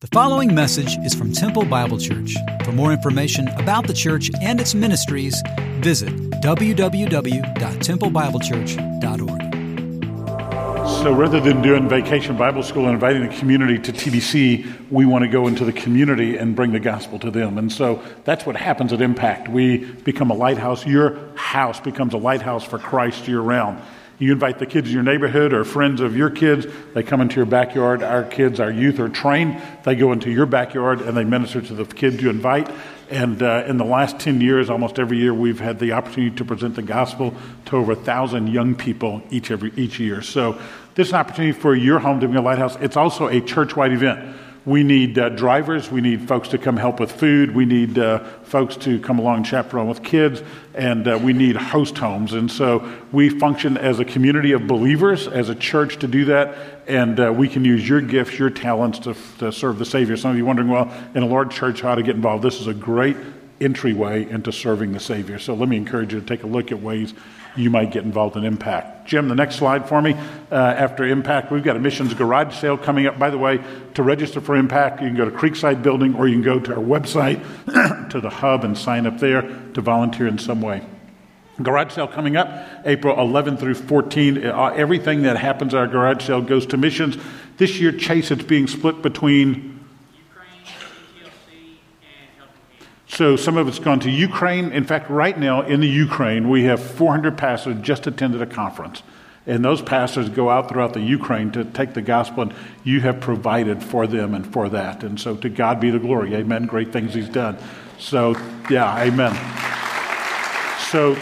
The following message is from Temple Bible Church. For more information about the church and its ministries, visit www.templebiblechurch.org. So rather than doing vacation Bible school and inviting the community to TBC, we want to go into the community and bring the gospel to them. And so that's what happens at Impact. We become a lighthouse. Your house becomes a lighthouse for Christ year round. You invite the kids in your neighborhood or friends of your kids. They come into your backyard. Our kids, our youth are trained. They go into your backyard and they minister to the kids you invite. And uh, in the last 10 years, almost every year, we've had the opportunity to present the gospel to over a thousand young people each, every, each year. So this is an opportunity for your home to be a lighthouse. It's also a church-wide event. We need uh, drivers. We need folks to come help with food. We need uh, folks to come along and chaperone with kids. And uh, we need host homes. And so we function as a community of believers, as a church to do that. And uh, we can use your gifts, your talents to, to serve the Savior. Some of you wondering, well, in a large church, how to get involved? This is a great entryway into serving the Savior. So let me encourage you to take a look at ways you might get involved in Impact. Jim, the next slide for me. Uh, after Impact, we've got a missions garage sale coming up. By the way, to register for Impact, you can go to Creekside Building or you can go to our website, to the hub, and sign up there to volunteer in some way. Garage sale coming up April 11 through 14. Uh, everything that happens at our garage sale goes to missions. This year, Chase, it's being split between So some of it's gone to Ukraine. In fact, right now in the Ukraine, we have 400 pastors just attended a conference. And those pastors go out throughout the Ukraine to take the gospel, and you have provided for them and for that. And so to God be the glory. Amen. Great things He's done. So, yeah, amen. So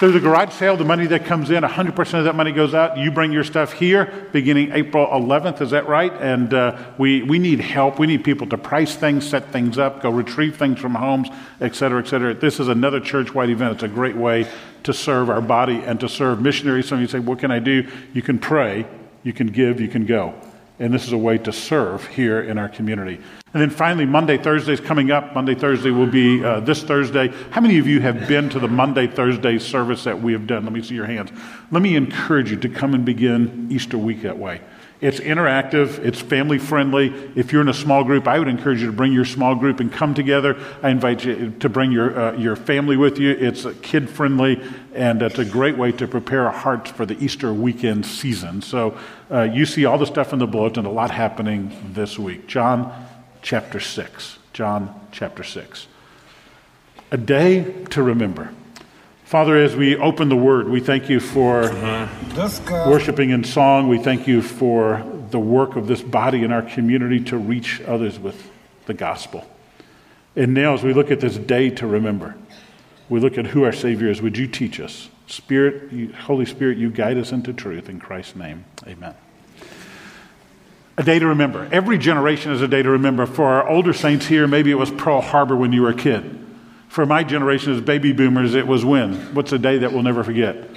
through the garage sale, the money that comes in, 100% of that money goes out. You bring your stuff here beginning April 11th, is that right? And uh, we, we need help. We need people to price things, set things up, go retrieve things from homes, et cetera, et cetera. This is another church wide event. It's a great way to serve our body and to serve missionaries. Some of you say, What can I do? You can pray, you can give, you can go. And this is a way to serve here in our community. And then finally, Maundy, Thursday is coming up. Maundy, Thursday will be uh, this Thursday. How many of you have been to the Maundy, Thursday service that we have done? Let me see your hands. Let me encourage you to come and begin Easter week that way. It's interactive, it's family friendly. If you're in a small group, I would encourage you to bring your small group and come together. I invite you to bring your, uh, your family with you. It's kid friendly, and it's a great way to prepare our hearts for the Easter weekend season. So uh, you see all the stuff in the bulletin, a lot happening this week. John chapter 6. John chapter 6. A day to remember. Father, as we open the word, we thank you for worshiping in song. We thank you for the work of this body in our community to reach others with the gospel. And now, as we look at this day to remember, we look at who our Savior is. Would you teach us? Spirit, you, Holy Spirit, you guide us into truth. In Christ's name, amen. A day to remember. Every generation is a day to remember. For our older saints here, maybe it was Pearl Harbor when you were a kid. For my generation as baby boomers, it was when? What's a day that we'll never forget?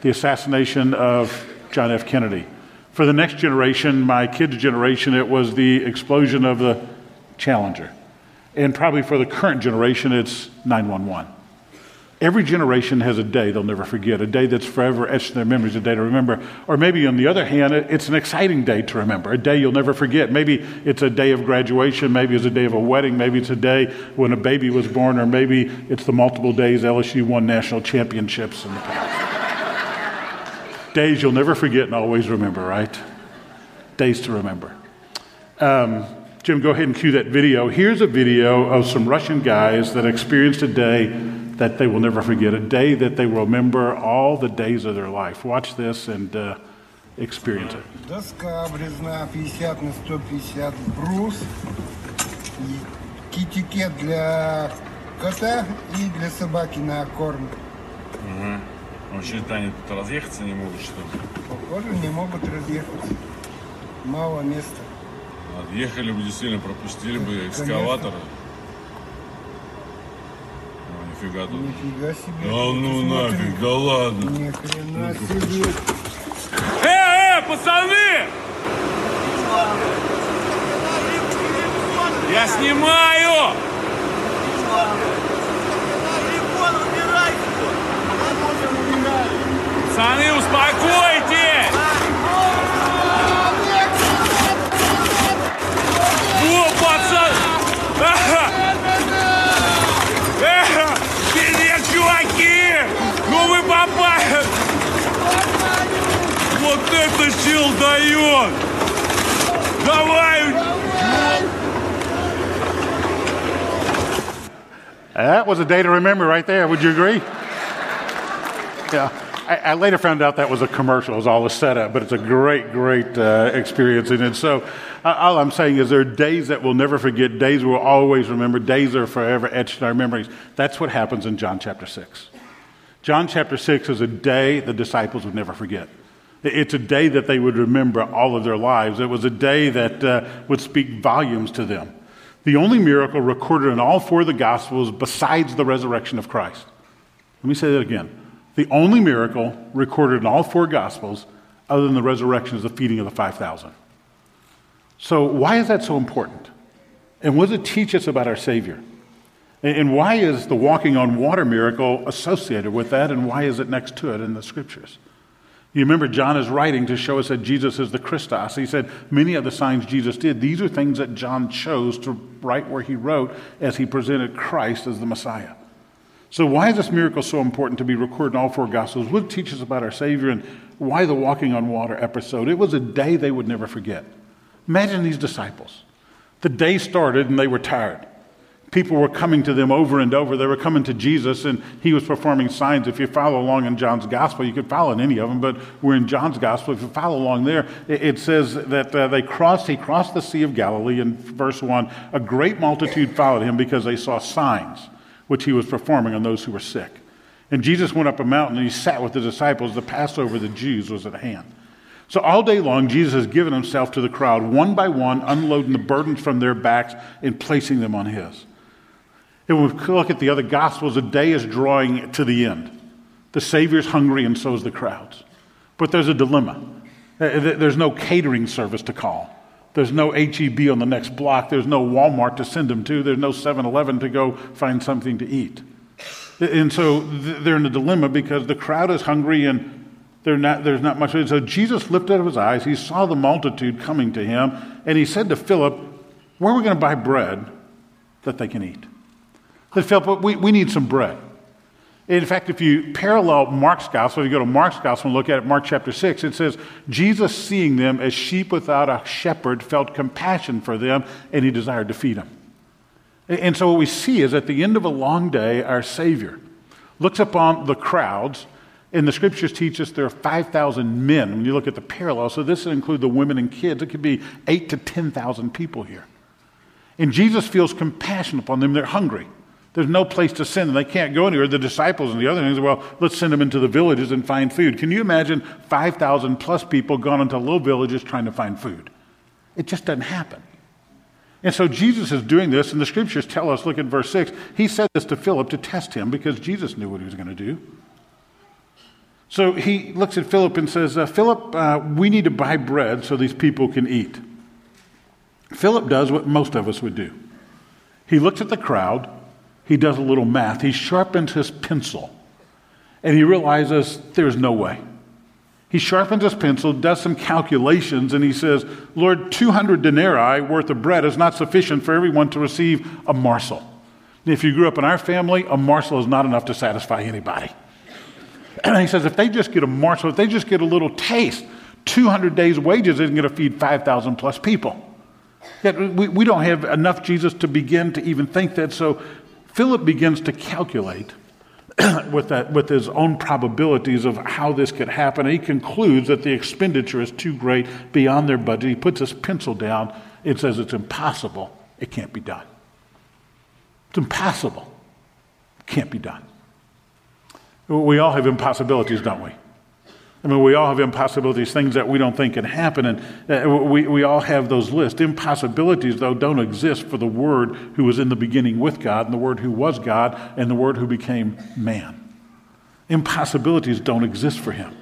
The assassination of John F. Kennedy. For the next generation, my kids' generation, it was the explosion of the Challenger. And probably for the current generation, it's 911. Every generation has a day they'll never forget, a day that's forever etched in their memories, a day to remember. Or maybe, on the other hand, it's an exciting day to remember, a day you'll never forget. Maybe it's a day of graduation, maybe it's a day of a wedding, maybe it's a day when a baby was born, or maybe it's the multiple days LSU won national championships in the past. days you'll never forget and always remember, right? Days to remember. Um, Jim, go ahead and cue that video. Here's a video of some Russian guys that experienced a day that they will never forget, a day that they will remember all the days of their life. Watch this and uh, experience it. Доска обрезная 50 на 150 брус, китикет для кота и для собаки на корм. Ага. Вообще-то они тут разъехаться не могут, что ли? Похоже, не могут разъехаться. Мало места. Отъехали бы, действительно, пропустили бы экскаватор. О, нифига тут. Нифига себе. Да ну нафиг, да ладно. Ни хрена себе. Э, э, пацаны! Я снимаю! Пацаны, успокойтесь! Вот это сил дает! Давай! That was a day to remember right there. Would you agree? Yeah. I, I later found out that was a commercial. It was all a setup, but it's a great, great uh, experience. And, and so uh, all I'm saying is there are days that we'll never forget, days we'll always remember, days that are forever etched in our memories. That's what happens in John chapter 6. John chapter 6 is a day the disciples would never forget. It's a day that they would remember all of their lives. It was a day that uh, would speak volumes to them. The only miracle recorded in all four of the Gospels besides the resurrection of Christ. Let me say that again. The only miracle recorded in all four Gospels, other than the resurrection, is the feeding of the 5,000. So, why is that so important? And what does it teach us about our Savior? And why is the walking on water miracle associated with that, and why is it next to it in the scriptures? You remember, John is writing to show us that Jesus is the Christos. He said many of the signs Jesus did, these are things that John chose to write where he wrote as he presented Christ as the Messiah. So, why is this miracle so important to be recorded in all four Gospels? What teaches about our Savior and why the walking on water episode? It was a day they would never forget. Imagine these disciples. The day started and they were tired. People were coming to them over and over. They were coming to Jesus, and he was performing signs. If you follow along in John's gospel, you could follow in any of them, but we're in John's gospel. If you follow along there, it says that uh, they crossed, he crossed the Sea of Galilee in verse 1. A great multitude followed him because they saw signs which he was performing on those who were sick. And Jesus went up a mountain and he sat with the disciples. The Passover of the Jews was at hand. So all day long, Jesus has given himself to the crowd, one by one, unloading the burdens from their backs and placing them on his. And when we look at the other gospels, the day is drawing to the end. The Savior's hungry, and so is the crowds. But there's a dilemma. Uh, there's no catering service to call. There's no HEB on the next block. There's no Walmart to send them to. There's no 7 Eleven to go find something to eat. And so they're in a dilemma because the crowd is hungry and not, there's not much. So Jesus lifted up his eyes. He saw the multitude coming to him, and he said to Philip, Where are we going to buy bread that they can eat? He said, Philip, we, we need some bread. In fact, if you parallel Mark's gospel, if you go to Mark's gospel and look at it, Mark chapter 6, it says, Jesus seeing them as sheep without a shepherd felt compassion for them and he desired to feed them. And so what we see is at the end of a long day, our Savior looks upon the crowds, and the scriptures teach us there are 5,000 men. When you look at the parallel, so this would include the women and kids, it could be 8 to 10,000 people here. And Jesus feels compassion upon them. They're hungry. There's no place to send them. They can't go anywhere. The disciples and the other things, well, let's send them into the villages and find food. Can you imagine 5,000 plus people gone into little villages trying to find food? It just doesn't happen. And so Jesus is doing this, and the scriptures tell us, look at verse 6, he said this to Philip to test him because Jesus knew what he was going to do. So he looks at Philip and says, uh, Philip, uh, we need to buy bread so these people can eat. Philip does what most of us would do. He looks at the crowd he does a little math. He sharpens his pencil and he realizes there's no way. He sharpens his pencil, does some calculations, and he says, Lord, 200 denarii worth of bread is not sufficient for everyone to receive a morsel. And if you grew up in our family, a morsel is not enough to satisfy anybody. And he says, if they just get a morsel, if they just get a little taste, 200 days' wages isn't going to feed 5,000 plus people. Yet we, we don't have enough Jesus to begin to even think that. So Philip begins to calculate with, that, with his own probabilities of how this could happen. He concludes that the expenditure is too great beyond their budget. He puts his pencil down and says it's impossible. It can't be done. It's impossible. It can't be done. We all have impossibilities, don't we? I mean, we all have impossibilities, things that we don't think can happen, and uh, we, we all have those lists. Impossibilities, though, don't exist for the Word who was in the beginning with God, and the Word who was God, and the Word who became man. Impossibilities don't exist for him.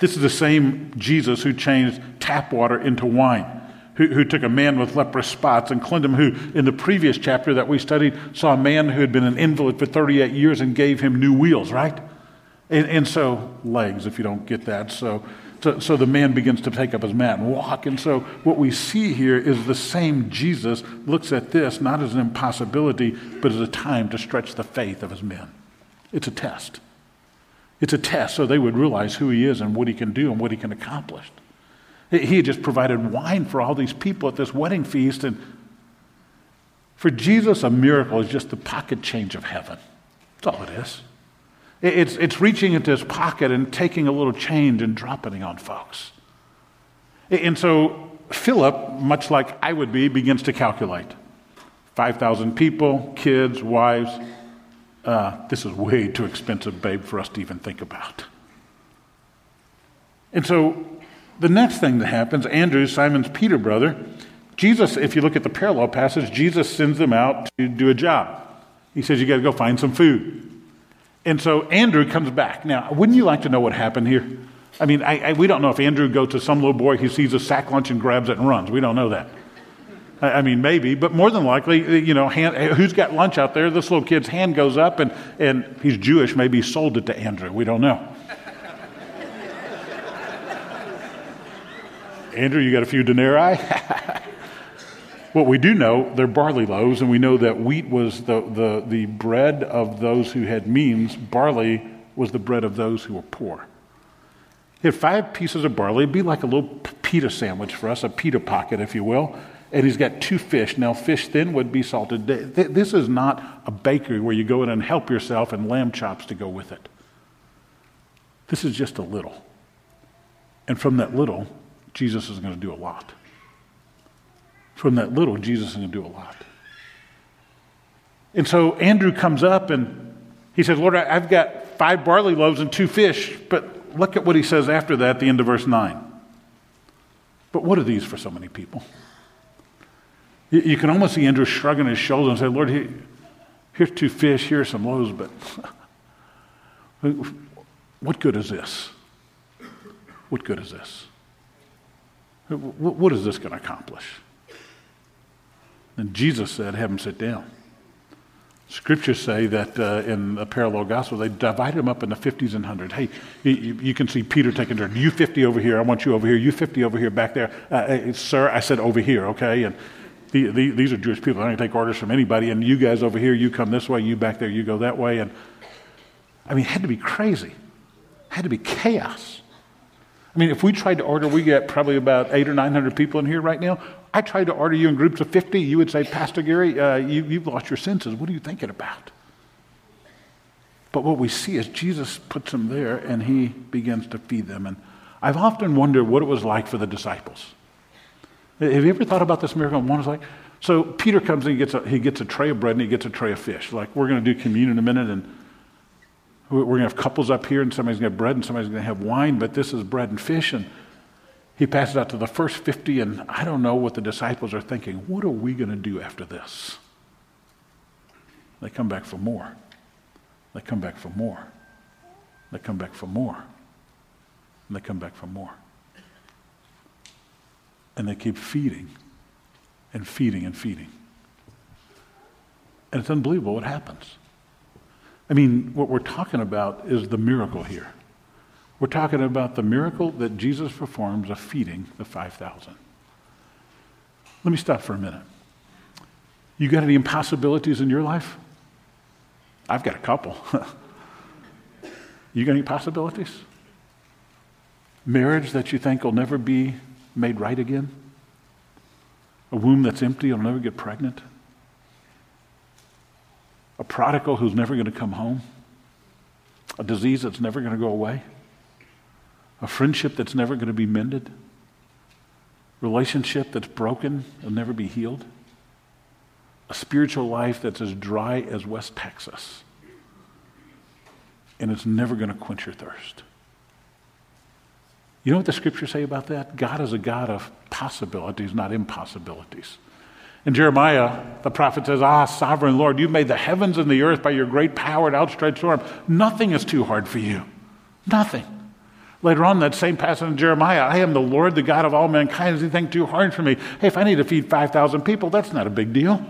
This is the same Jesus who changed tap water into wine, who, who took a man with leprous spots and cleansed him, who, in the previous chapter that we studied, saw a man who had been an invalid for 38 years and gave him new wheels, right? And, and so, legs, if you don't get that. So, so, so the man begins to take up his mat and walk. And so, what we see here is the same Jesus looks at this not as an impossibility, but as a time to stretch the faith of his men. It's a test. It's a test so they would realize who he is and what he can do and what he can accomplish. He had just provided wine for all these people at this wedding feast. And for Jesus, a miracle is just the pocket change of heaven. That's all it is. It's, it's reaching into his pocket and taking a little change and dropping it on folks. And so Philip, much like I would be, begins to calculate 5,000 people, kids, wives. Uh, this is way too expensive, babe, for us to even think about. And so the next thing that happens, Andrew, Simon's Peter brother, Jesus, if you look at the parallel passage, Jesus sends them out to do a job. He says, You got to go find some food. And so Andrew comes back. Now, wouldn't you like to know what happened here? I mean, I, I, we don't know if Andrew goes to some little boy who sees a sack lunch and grabs it and runs. We don't know that. I, I mean, maybe, but more than likely, you know, hand, who's got lunch out there? This little kid's hand goes up and, and he's Jewish. Maybe he sold it to Andrew. We don't know. Andrew, you got a few denarii? what we do know, they're barley loaves, and we know that wheat was the, the, the bread of those who had means, barley was the bread of those who were poor. He had five pieces of barley, it'd be like a little pita sandwich for us, a pita pocket, if you will. And he's got two fish. Now, fish then would be salted. This is not a bakery where you go in and help yourself and lamb chops to go with it. This is just a little. And from that little, Jesus is going to do a lot. From that little, Jesus is going to do a lot. And so Andrew comes up and he says, Lord, I've got five barley loaves and two fish. But look at what he says after that at the end of verse 9. But what are these for so many people? You can almost see Andrew shrugging his shoulders and say, Lord, here's two fish, here's some loaves, but what good is this? What good is this? What is this going to accomplish? And Jesus said, Have them sit down. Scriptures say that uh, in a parallel gospel, they divided them up into 50s and 100s. Hey, you, you, can see Peter taking turn. You 50 over here. I want you over here. You 50 over here, back there. Uh, uh, sir, I said over here, okay? And the, the, these are Jewish people. I don't take orders from anybody. And you guys over here, you come this way. You back there, you go that way. And I mean, it had to be crazy. It had to be chaos. I mean, if we tried to order, we get probably about eight or 900 people in here right now. I tried to order you in groups of 50. You would say, Pastor Gary, uh, you, you've lost your senses. What are you thinking about? But what we see is Jesus puts them there and he begins to feed them. And I've often wondered what it was like for the disciples. Have you ever thought about this miracle? One is like, so Peter comes and he gets, a, he gets a tray of bread and he gets a tray of fish. Like, we're going to do communion in a minute and we're going to have couples up here, and somebody's going to have bread, and somebody's going to have wine, but this is bread and fish. And he passes out to the first 50, and I don't know what the disciples are thinking. What are we going to do after this? They come back for more. They come back for more. They come back for more. And they come back for more. And they keep feeding and feeding and feeding. And it's unbelievable what happens. I mean, what we're talking about is the miracle here. We're talking about the miracle that Jesus performs of feeding the 5,000. Let me stop for a minute. You got any impossibilities in your life? I've got a couple. you got any possibilities? Marriage that you think will never be made right again? A womb that's empty, you'll never get pregnant? a prodigal who's never going to come home, a disease that's never going to go away, a friendship that's never going to be mended, relationship that's broken and never be healed, a spiritual life that's as dry as West Texas, and it's never going to quench your thirst. You know what the scriptures say about that? God is a God of possibilities, not impossibilities. And Jeremiah, the prophet says, Ah, sovereign Lord, you've made the heavens and the earth by your great power and outstretched arm. Nothing is too hard for you. Nothing. Later on, that same passage in Jeremiah, I am the Lord, the God of all mankind. Is anything too hard for me? Hey, if I need to feed 5,000 people, that's not a big deal.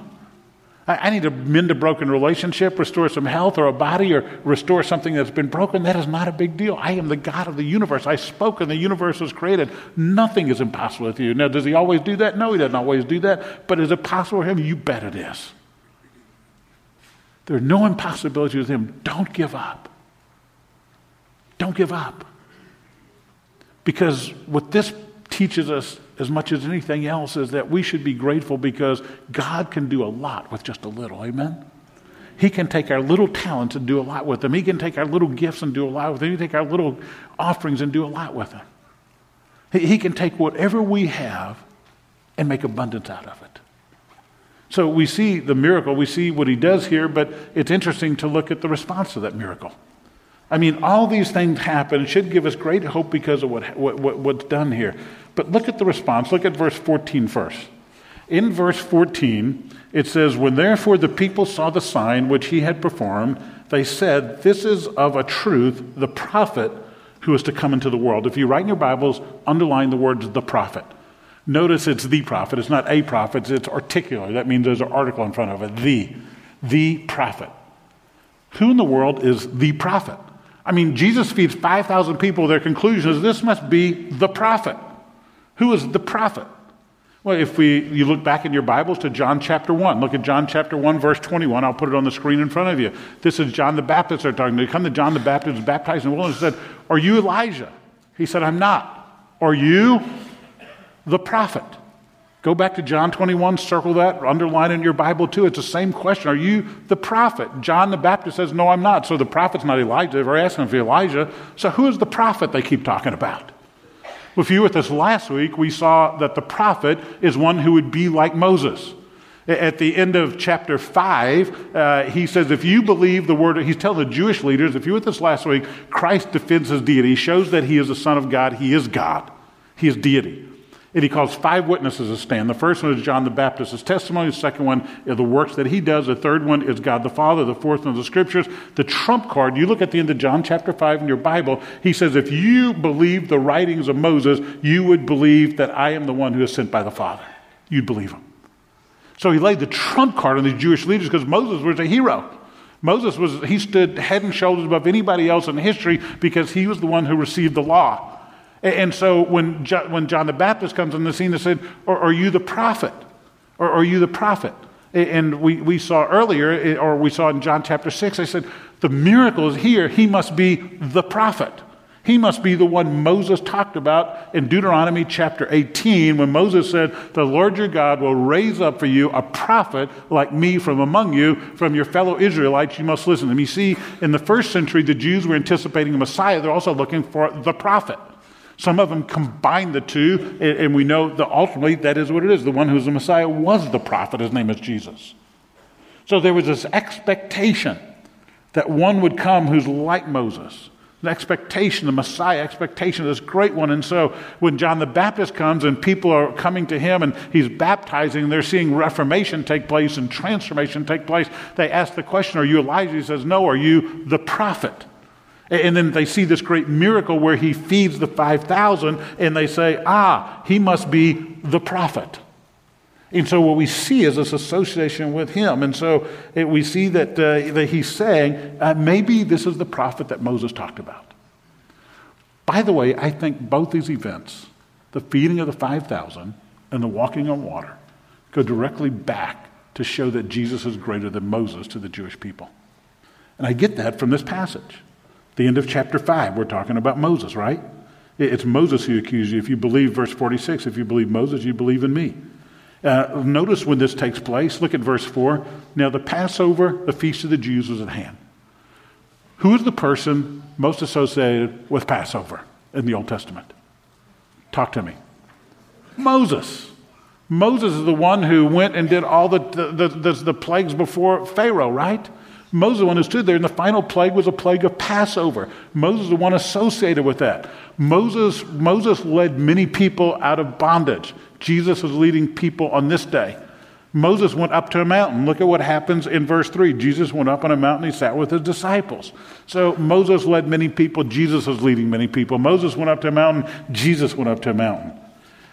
I, need to mend a broken relationship, restore some health or a body, or restore something that's been broken. That is not a big deal. I am the God of the universe. I spoke and the universe was created. Nothing is impossible with you. Now, does he always do that? No, he doesn't always do that. But is it possible for him? You bet it is. There are no impossibilities with him. Don't give up. Don't give up. Because what this teaches us as much as anything else is that we should be grateful because God can do a lot with just a little. Amen? He can take our little talents and do a lot with them. He can take our little gifts and do a lot with them. He can take our little offerings and do a lot with them. He, he can take whatever we have and make abundance out of it. So we see the miracle, we see what he does here, but it's interesting to look at the response to that miracle. I mean, all these things happen. Should give us great hope because of what, what, what's done here. But look at the response. Look at verse 14 first. In verse 14, it says, When therefore the people saw the sign which he had performed, they said, This is of a truth the prophet who is to come into the world. If you write in your Bibles, underline the words the prophet. Notice it's the prophet. It's not a prophet, it's articular. That means there's an article in front of it. The. The prophet. Who in the world is the prophet? I mean, Jesus feeds 5,000 people. Their conclusion is this must be the prophet. Who is the prophet? Well, if we, you look back in your Bibles to John chapter 1, look at John chapter 1, verse 21. I'll put it on the screen in front of you. This is John the Baptist they're talking to. Come to John the Baptist, baptized in the wilderness, said, Are you Elijah? He said, I'm not. Are you the prophet? Go back to John 21, circle that, underline in your Bible too. It's the same question. Are you the prophet? John the Baptist says, No, I'm not. So the prophet's not Elijah. They're asking if Elijah. So who is the prophet they keep talking about? Well, if you were with us last week, we saw that the prophet is one who would be like Moses. At the end of chapter 5, uh, he says, If you believe the word, he's telling the Jewish leaders, if you were with us last week, Christ defends his deity. He shows that he is the Son of God. He is God, he is deity. And he calls five witnesses to stand. The first one is John the Baptist's testimony. The second one is the works that he does. The third one is God the Father. The fourth one is the scriptures. The trump card, you look at the end of John chapter 5 in your Bible, he says, If you believe the writings of Moses, you would believe that I am the one who is sent by the Father. You'd believe him. So he laid the trump card on these Jewish leaders because Moses was a hero. Moses was, he stood head and shoulders above anybody else in history because he was the one who received the law. And so when, when John the Baptist comes on the scene, they said, Are, you the prophet? Or are you the prophet? And we, we saw earlier, eh, or we saw in John chapter 6, they said, The miracle is here. He must be the prophet. He must be the one Moses talked about in Deuteronomy chapter 18 when Moses said, The Lord your God will raise up for you a prophet like me from among you, from your fellow Israelites. You must listen to him. You see, in the first century, the Jews were anticipating a Messiah. They're also looking for the prophet. Some of them combine the two, and we know that ultimately that is what it is. The one who's the Messiah was the prophet. His name is Jesus. So there was this expectation that one would come who's like Moses. The expectation, the Messiah expectation, this great one. And so when John the Baptist comes and people are coming to him and he's baptizing, and they're seeing reformation take place and transformation take place. They ask the question, Are you Elijah? He says, No. Are you the prophet? And then they see this great miracle where he feeds the 5,000 and they say, ah, he must be the prophet. And so what we see is this association with him. And so it, we see that, uh, that he's saying, uh, maybe this is the prophet that Moses talked about. By the way, I think both these events, the feeding of the 5,000 and the walking on water, go directly back to show that Jesus is greater than Moses to the Jewish people. And I get that from this passage. The end of chapter 5, we're talking about Moses, right? It's Moses who accused you. If you believe, verse 46, if you believe Moses, you believe in me. Uh, notice when this takes place. Look at verse 4. Now, the Passover, the feast of the Jews, was at hand. Who is the person most associated with Passover in the Old Testament? Talk to me. Moses. Moses is the one who went and did all the, the, the, the plagues before Pharaoh, right? Moses, the one who stood there, and the final plague was a plague of Passover. Moses, the one associated with that. Moses, Moses led many people out of bondage. Jesus was leading people on this day. Moses went up to a mountain. Look at what happens in verse 3. Jesus went up on a mountain, he sat with his disciples. So Moses led many people, Jesus was leading many people. Moses went up to a mountain, Jesus went up to a mountain.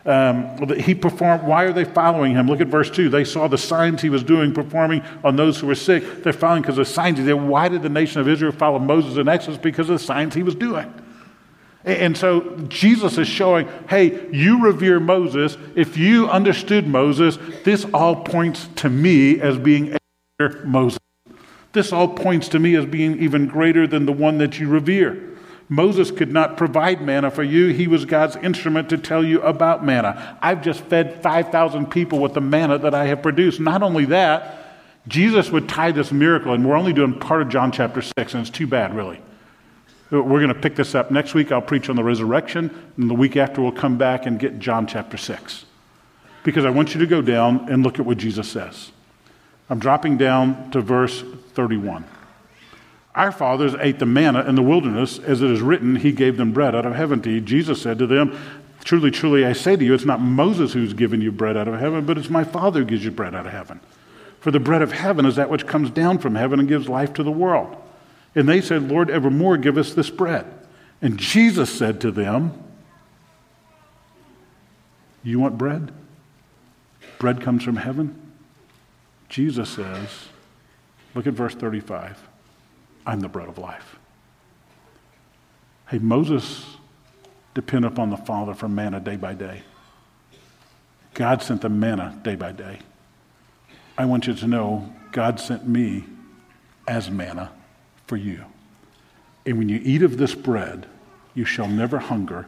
Um, he performed. Why are they following him? Look at verse 2. They saw the signs he was doing, performing on those who were sick. They're following because of the signs he did. Why did the nation of Israel follow Moses in Exodus? Because of the signs he was doing. And so Jesus is showing, hey, you revere Moses. If you understood Moses, this all points to me as being a Moses. This all points to me as being even greater than the one that you revere. Moses could not provide manna for you. He was God's instrument to tell you about manna. I've just fed 5,000 people with the manna that I have produced. Not only that, Jesus would tie this miracle, and we're only doing part of John chapter 6, and it's too bad, really. We're going to pick this up next week. I'll preach on the resurrection, and the week after, we'll come back and get John chapter 6. Because I want you to go down and look at what Jesus says. I'm dropping down to verse 31. Our fathers ate the manna in the wilderness, as it is written, He gave them bread out of heaven to eat. Jesus said to them, Truly, truly, I say to you, it's not Moses who's given you bread out of heaven, but it's my Father who gives you bread out of heaven. For the bread of heaven is that which comes down from heaven and gives life to the world. And they said, Lord, evermore give us this bread. And Jesus said to them, You want bread? Bread comes from heaven. Jesus says, Look at verse 35 I'm the bread of life. Hey, Moses depended upon the Father for manna day by day. God sent the manna day by day. I want you to know God sent me as manna for you. And when you eat of this bread, you shall never hunger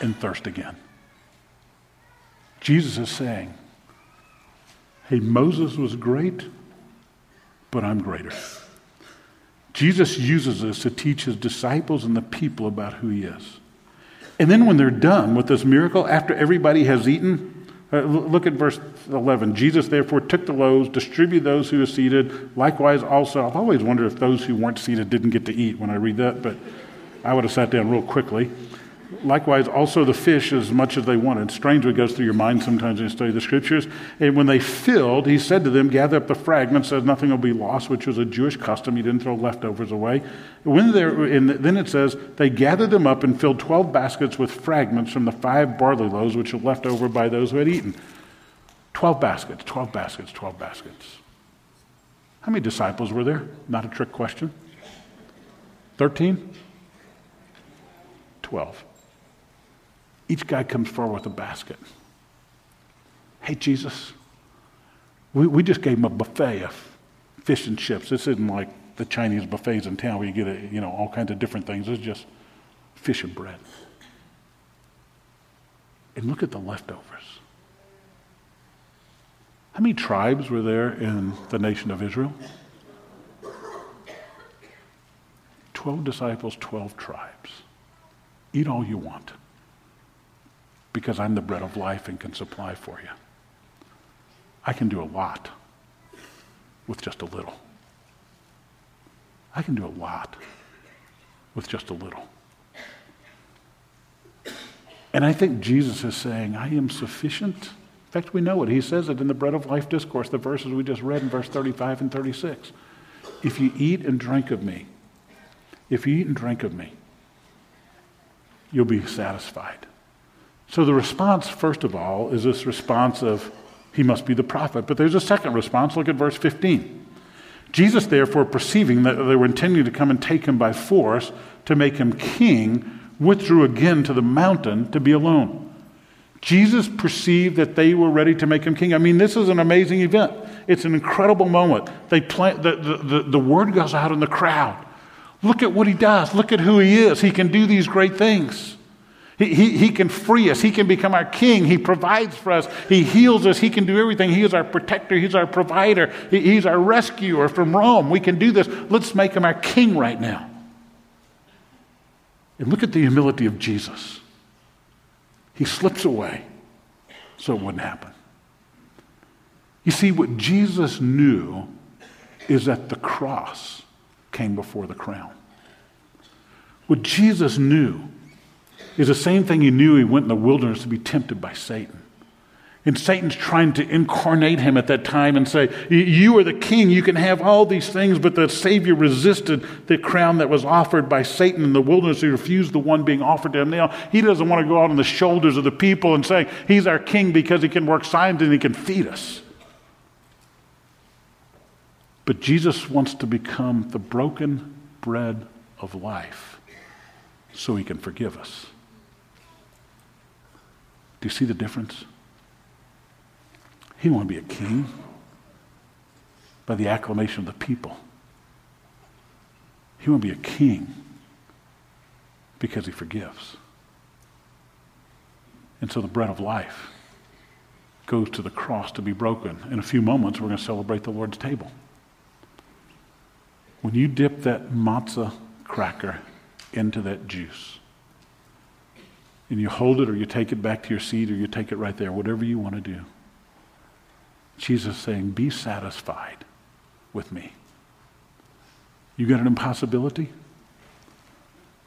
and thirst again. Jesus is saying, Hey, Moses was great, but I'm greater. Jesus uses this to teach his disciples and the people about who he is. And then when they're done with this miracle, after everybody has eaten, uh, look at verse 11. Jesus therefore took the loaves, distributed those who were seated. Likewise, also, I've always wondered if those who weren't seated didn't get to eat when I read that, but I would have sat down real quickly. Likewise, also the fish as much as they wanted. Strange what goes through your mind sometimes when you study the scriptures. And when they filled, he said to them, Gather up the fragments so nothing will be lost, which was a Jewish custom. He didn't throw leftovers away. When and then it says, They gathered them up and filled 12 baskets with fragments from the five barley loaves which were left over by those who had eaten. 12 baskets, 12 baskets, 12 baskets. How many disciples were there? Not a trick question. 13? 12. Each guy comes forward with a basket. Hey, Jesus, we, we just gave him a buffet of fish and chips. This isn't like the Chinese buffets in town where you get a, you know all kinds of different things. It's just fish and bread. And look at the leftovers. How many tribes were there in the nation of Israel? 12 disciples, 12 tribes. Eat all you want because I'm the bread of life and can supply for you. I can do a lot with just a little. I can do a lot with just a little. And I think Jesus is saying, I am sufficient. In fact, we know it. He says it in the Bread of Life discourse, the verses we just read in verse 35 and 36. If you eat and drink of me, if you eat and drink of me, you'll be satisfied. So the response, first of all, is this response of, he must be the prophet. But there's a second response. Look at verse 15. Jesus, therefore, perceiving that they were intending to come and take him by force to make him king, withdrew again to the mountain to be alone. Jesus perceived that they were ready to make him king. I mean, this is an amazing event. It's an incredible moment. They play, the, the, the, the word goes out in the crowd. Look at what he does. Look at who he is. He can do these great things. He, he, he can free us. He can become our king. He provides for us. He heals us. He can do everything. He is our protector. He's our provider. He, he's our rescuer from Rome. We can do this. Let's make him our king right now. And look at the humility of Jesus. He slips away so it wouldn't happen. You see, what Jesus knew is that the cross came before the crown. What Jesus knew is the same thing he knew he went in the wilderness to be tempted by Satan. And Satan's trying to incarnate him at that time and say, You are the king, you can have all these things, but the Savior resisted the crown that was offered by Satan in the wilderness. He refused the one being offered to him. Now, he doesn't want to go out on the shoulders of the people and say, He's our king because he can work signs and he can feed us. But Jesus wants to become the broken bread of life so he can forgive us. Do you see the difference? He didn't want to be a king by the acclamation of the people. He won't be a king Because he forgives. And so the bread of life goes to the cross to be broken. In a few moments, we're going to celebrate the Lord's table. When you dip that matzah cracker into that juice, and you hold it or you take it back to your seat or you take it right there, whatever you want to do. Jesus is saying, Be satisfied with me. You got an impossibility?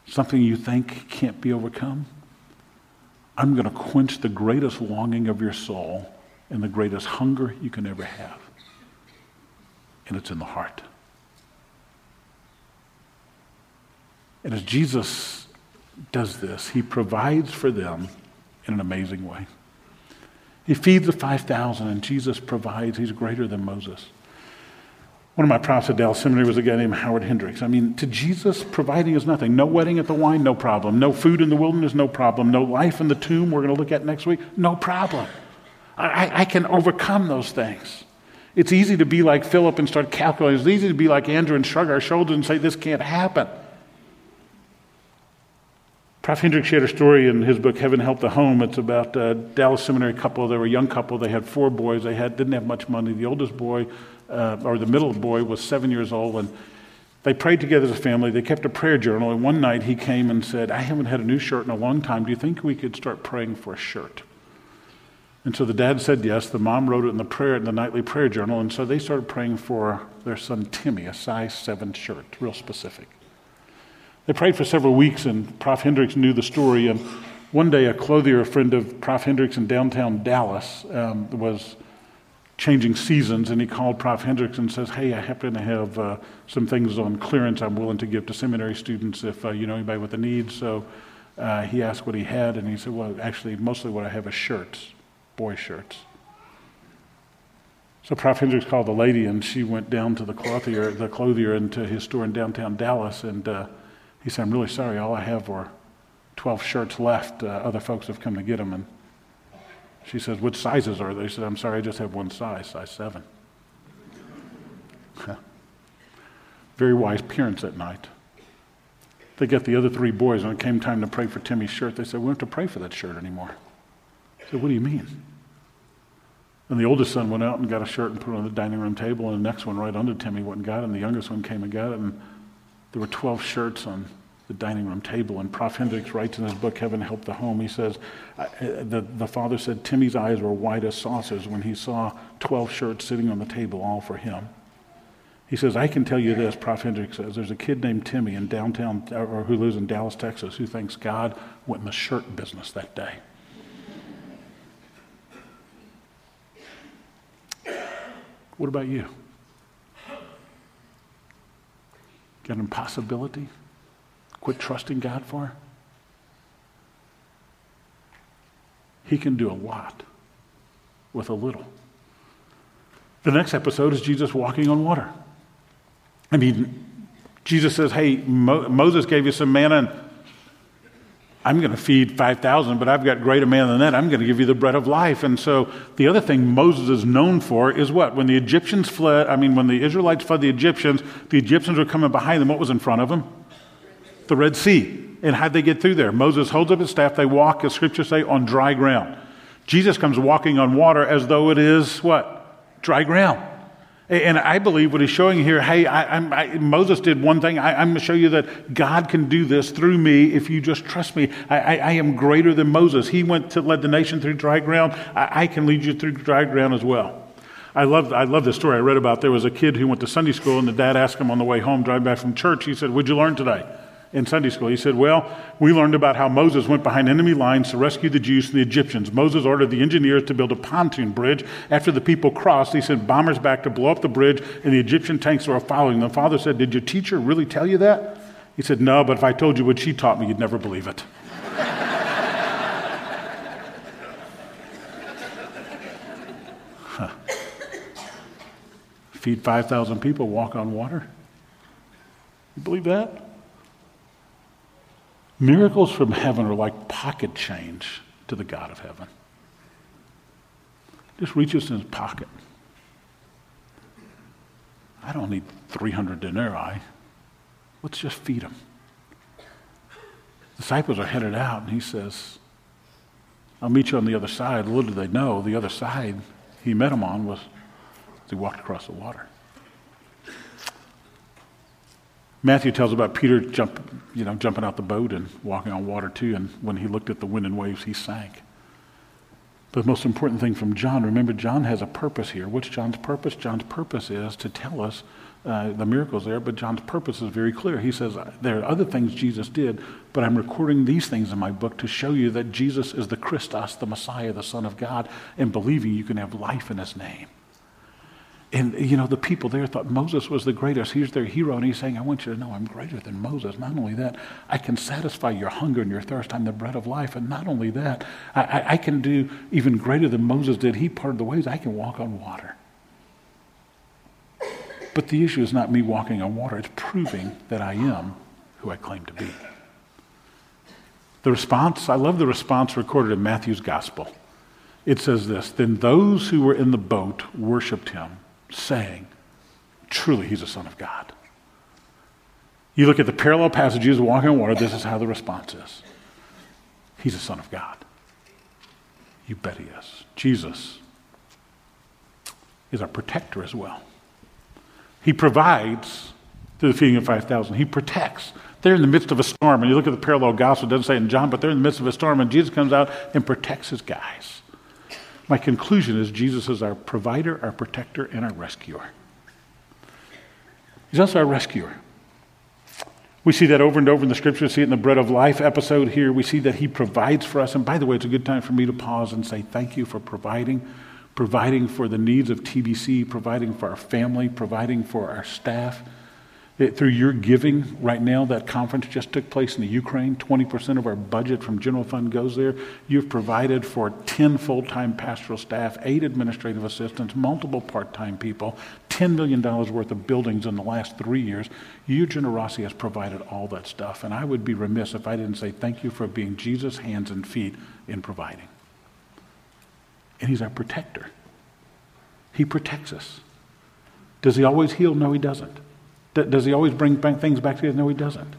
Something you think can't be overcome? I'm going to quench the greatest longing of your soul and the greatest hunger you can ever have. And it's in the heart. And as Jesus does this, he provides for them in an amazing way. He feeds the 5,000, and Jesus provides. He's greater than Moses. One of my profs at Dallas Seminary was a guy named Howard Hendricks. I mean, to Jesus, providing is nothing. No wedding at the wine, no problem. No food in the wilderness, no problem. No life in the tomb, we're going to look at next week, no problem. I, I can overcome those things. It's easy to be like Philip and start calculating. It's easy to be like Andrew and shrug our shoulders and say, this can't happen. Prof. Hendricks shared a story in his book, Heaven Help the Home. It's about a Dallas Seminary couple. They were a young couple. They had four boys. They had, didn't have much money. The oldest boy uh, or the middle boy was seven years old, and they prayed together as a family. They kept a prayer journal, and one night he came and said, I haven't had a new shirt in a long time. Do you think we could start praying for a shirt? And so the dad said yes. The mom wrote it in the prayer in the nightly prayer journal, and so they started praying for their son Timmy, a size seven shirt, real specific. They prayed for several weeks, and Prof. Hendricks knew the story. And one day, a clothier, a friend of Prof. Hendricks in downtown Dallas, um, was changing seasons, and he called Prof. Hendricks and says, "Hey, I happen to have uh, some things on clearance I'm willing to give to seminary students if uh, you know anybody with a need." So uh, he asked what he had, and he said, "Well, actually, mostly what I have is shirts, boy shirts." So Prof. Hendricks called the lady, and she went down to the clothier, the clothier, into his store in downtown Dallas, and uh, he said, "I'm really sorry. All I have were 12 shirts left. Uh, other folks have come to get them." And she says, What sizes are they? He said, I'm sorry, I just have one size, size seven. Very wise parents at night. They got the other three boys, when it came time to pray for Timmy's shirt, they said, We don't have to pray for that shirt anymore. I said, What do you mean? And the oldest son went out and got a shirt and put it on the dining room table, and the next one right under Timmy went and got it, and the youngest one came and got it, and there were 12 shirts on the dining room table. And Prof. Hendricks writes in his book, Heaven Help the Home, he says, uh, the, the father said Timmy's eyes were wide as saucers when he saw 12 shirts sitting on the table, all for him. He says, I can tell you this, Prof. Hendricks says, there's a kid named Timmy in downtown, or who lives in Dallas, Texas, who thinks God went in the shirt business that day. What about you? Got an impossibility? quit trusting God for? He can do a lot with a little. The next episode is Jesus walking on water. I mean, Jesus says, Hey, Mo- Moses gave you some manna, and I'm going to feed 5,000, but I've got greater man than that. I'm going to give you the bread of life. And so the other thing Moses is known for is what? When the Egyptians fled, I mean, when the Israelites fled the Egyptians, the Egyptians were coming behind them. What was in front of them? the Red Sea. And how'd they get through there? Moses holds up his staff. They walk, as scriptures say, on dry ground. Jesus comes walking on water as though it is what? Dry ground. And I believe what he's showing here, hey, I, I, Moses did one thing. I, am going to show you that God can do this through me if you just trust me. I, I am greater than Moses. He went to lead the nation through dry ground. I, can lead you through dry ground as well. I love, I love this story I read about. There was a kid who went to Sunday school, and the dad asked him on the way home, driving back from church, he said, What'd you learn today? In Sunday school. He said, Well, we learned about how Moses went behind enemy lines to rescue the Jews from the Egyptians. Moses ordered the engineers to build a pontoon bridge. After the people crossed, he sent bombers back to blow up the bridge, and the Egyptian tanks were following them. The father said, Did your teacher really tell you that? He said, No, but if I told you what she taught me, you'd never believe it. Feed 5,000 people, walk on water. You believe that? Miracles from heaven are like pocket change to the God of heaven. Just reaches in his pocket. I don't need 300 denarii. Let's just feed him. disciples are headed out, and he says, I'll meet you on the other side. Little did they know, the other side he met him on was as he walked across the water. Matthew tells about Peter jump, you know, jumping out the boat and walking on water too, and when he looked at the wind and waves, he sank. But the most important thing from John, remember, John has a purpose here. What's John's purpose? John's purpose is to tell us uh, the miracles there, but John's purpose is very clear. He says, There are other things Jesus did, but I'm recording these things in my book to show you that Jesus is the Christos, the Messiah, the Son of God, and believing you can have life in his name. And, you know, the people there thought Moses was the greatest. He's their hero, and he's saying, I want you to know I'm greater than Moses. Not only that, I can satisfy your hunger and your thirst. I'm the bread of life. And not only that, I, I, I can do even greater than Moses did. He parted the ways. I can walk on water. But the issue is not me walking on water, it's proving that I am who I claim to be. The response, I love the response recorded in Matthew's gospel. It says this Then those who were in the boat worshiped him, saying, Truly, he's a son of God. You look at the parallel passages walking on water, this is how the response is He's a son of God. You bet he is. Jesus is our protector as well. He provides through the feeding of 5,000. He protects. They're in the midst of a storm. And you look at the parallel gospel, it doesn't say in John, but they're in the midst of a storm, and Jesus comes out and protects his guys. My conclusion is Jesus is our provider, our protector, and our rescuer. He's also our rescuer. We see that over and over in the scripture. We see it in the bread of life episode here. We see that he provides for us. And by the way, it's a good time for me to pause and say thank you for providing providing for the needs of TBC, providing for our family, providing for our staff. It, through your giving right now, that conference just took place in the Ukraine. 20% of our budget from general fund goes there. You've provided for 10 full-time pastoral staff, eight administrative assistants, multiple part-time people, $10 million worth of buildings in the last three years. Your generosity has provided all that stuff. And I would be remiss if I didn't say thank you for being Jesus' hands and feet in providing and He's our protector. He protects us. Does He always heal? No, He doesn't. Does He always bring things back to together? No, He doesn't.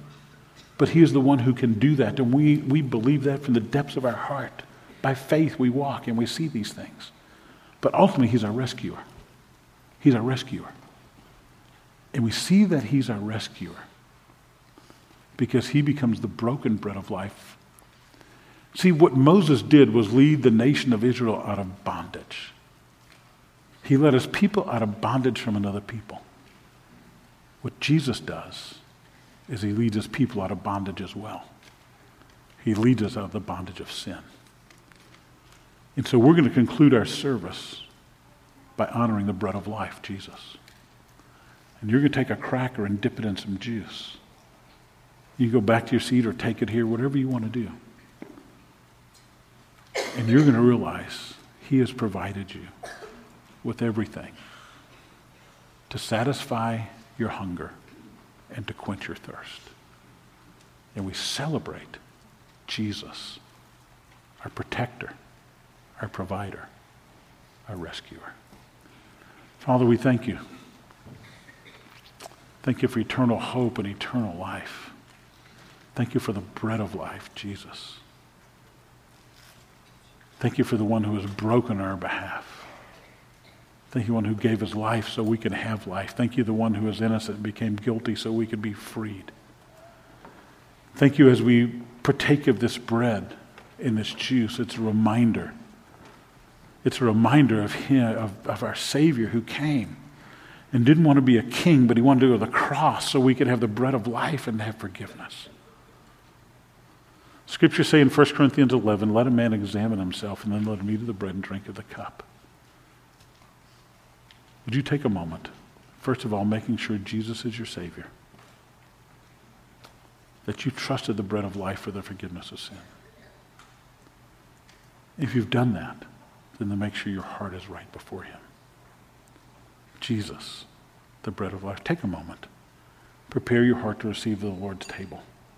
But He is the one who can do that, and we, we believe that from the depths of our heart. By faith, we walk and we see these things. But ultimately, He's our rescuer. He's our rescuer. And we see that He's our rescuer because He becomes the broken bread of life See, what Moses did was lead the nation of Israel out of bondage. He led his people out of bondage from another people. What Jesus does is he leads his people out of bondage as well. He leads us out of the bondage of sin. And so we're going to conclude our service by honoring the bread of life, Jesus. And you're going to take a cracker and dip it in some juice. You go back to your seat or take it here, whatever you want to do. And you're going to realize He has provided you with everything to satisfy your hunger and to quench your thirst. And we celebrate Jesus, our protector, our provider, our rescuer. Father, we thank you. Thank you for eternal hope and eternal life. Thank you for the bread of life, Jesus. Thank you for the one who has broken our behalf. Thank you, one who gave his life so we could have life. Thank you, the one who is innocent and became guilty so we could be freed. Thank you as we partake of this bread and this juice. It's a reminder. It's a reminder of him, of, of our Savior who came and didn't want to be a king, but he wanted to go to the cross so we could have the bread of life and have forgiveness. Scriptures say in 1 Corinthians 11, let a man examine himself and then let him eat of the bread and drink of the cup. Would you take a moment, first of all, making sure Jesus is your Savior? That you trusted the bread of life for the forgiveness of sin. If you've done that, then to make sure your heart is right before Him. Jesus, the bread of life. Take a moment. Prepare your heart to receive the Lord's table.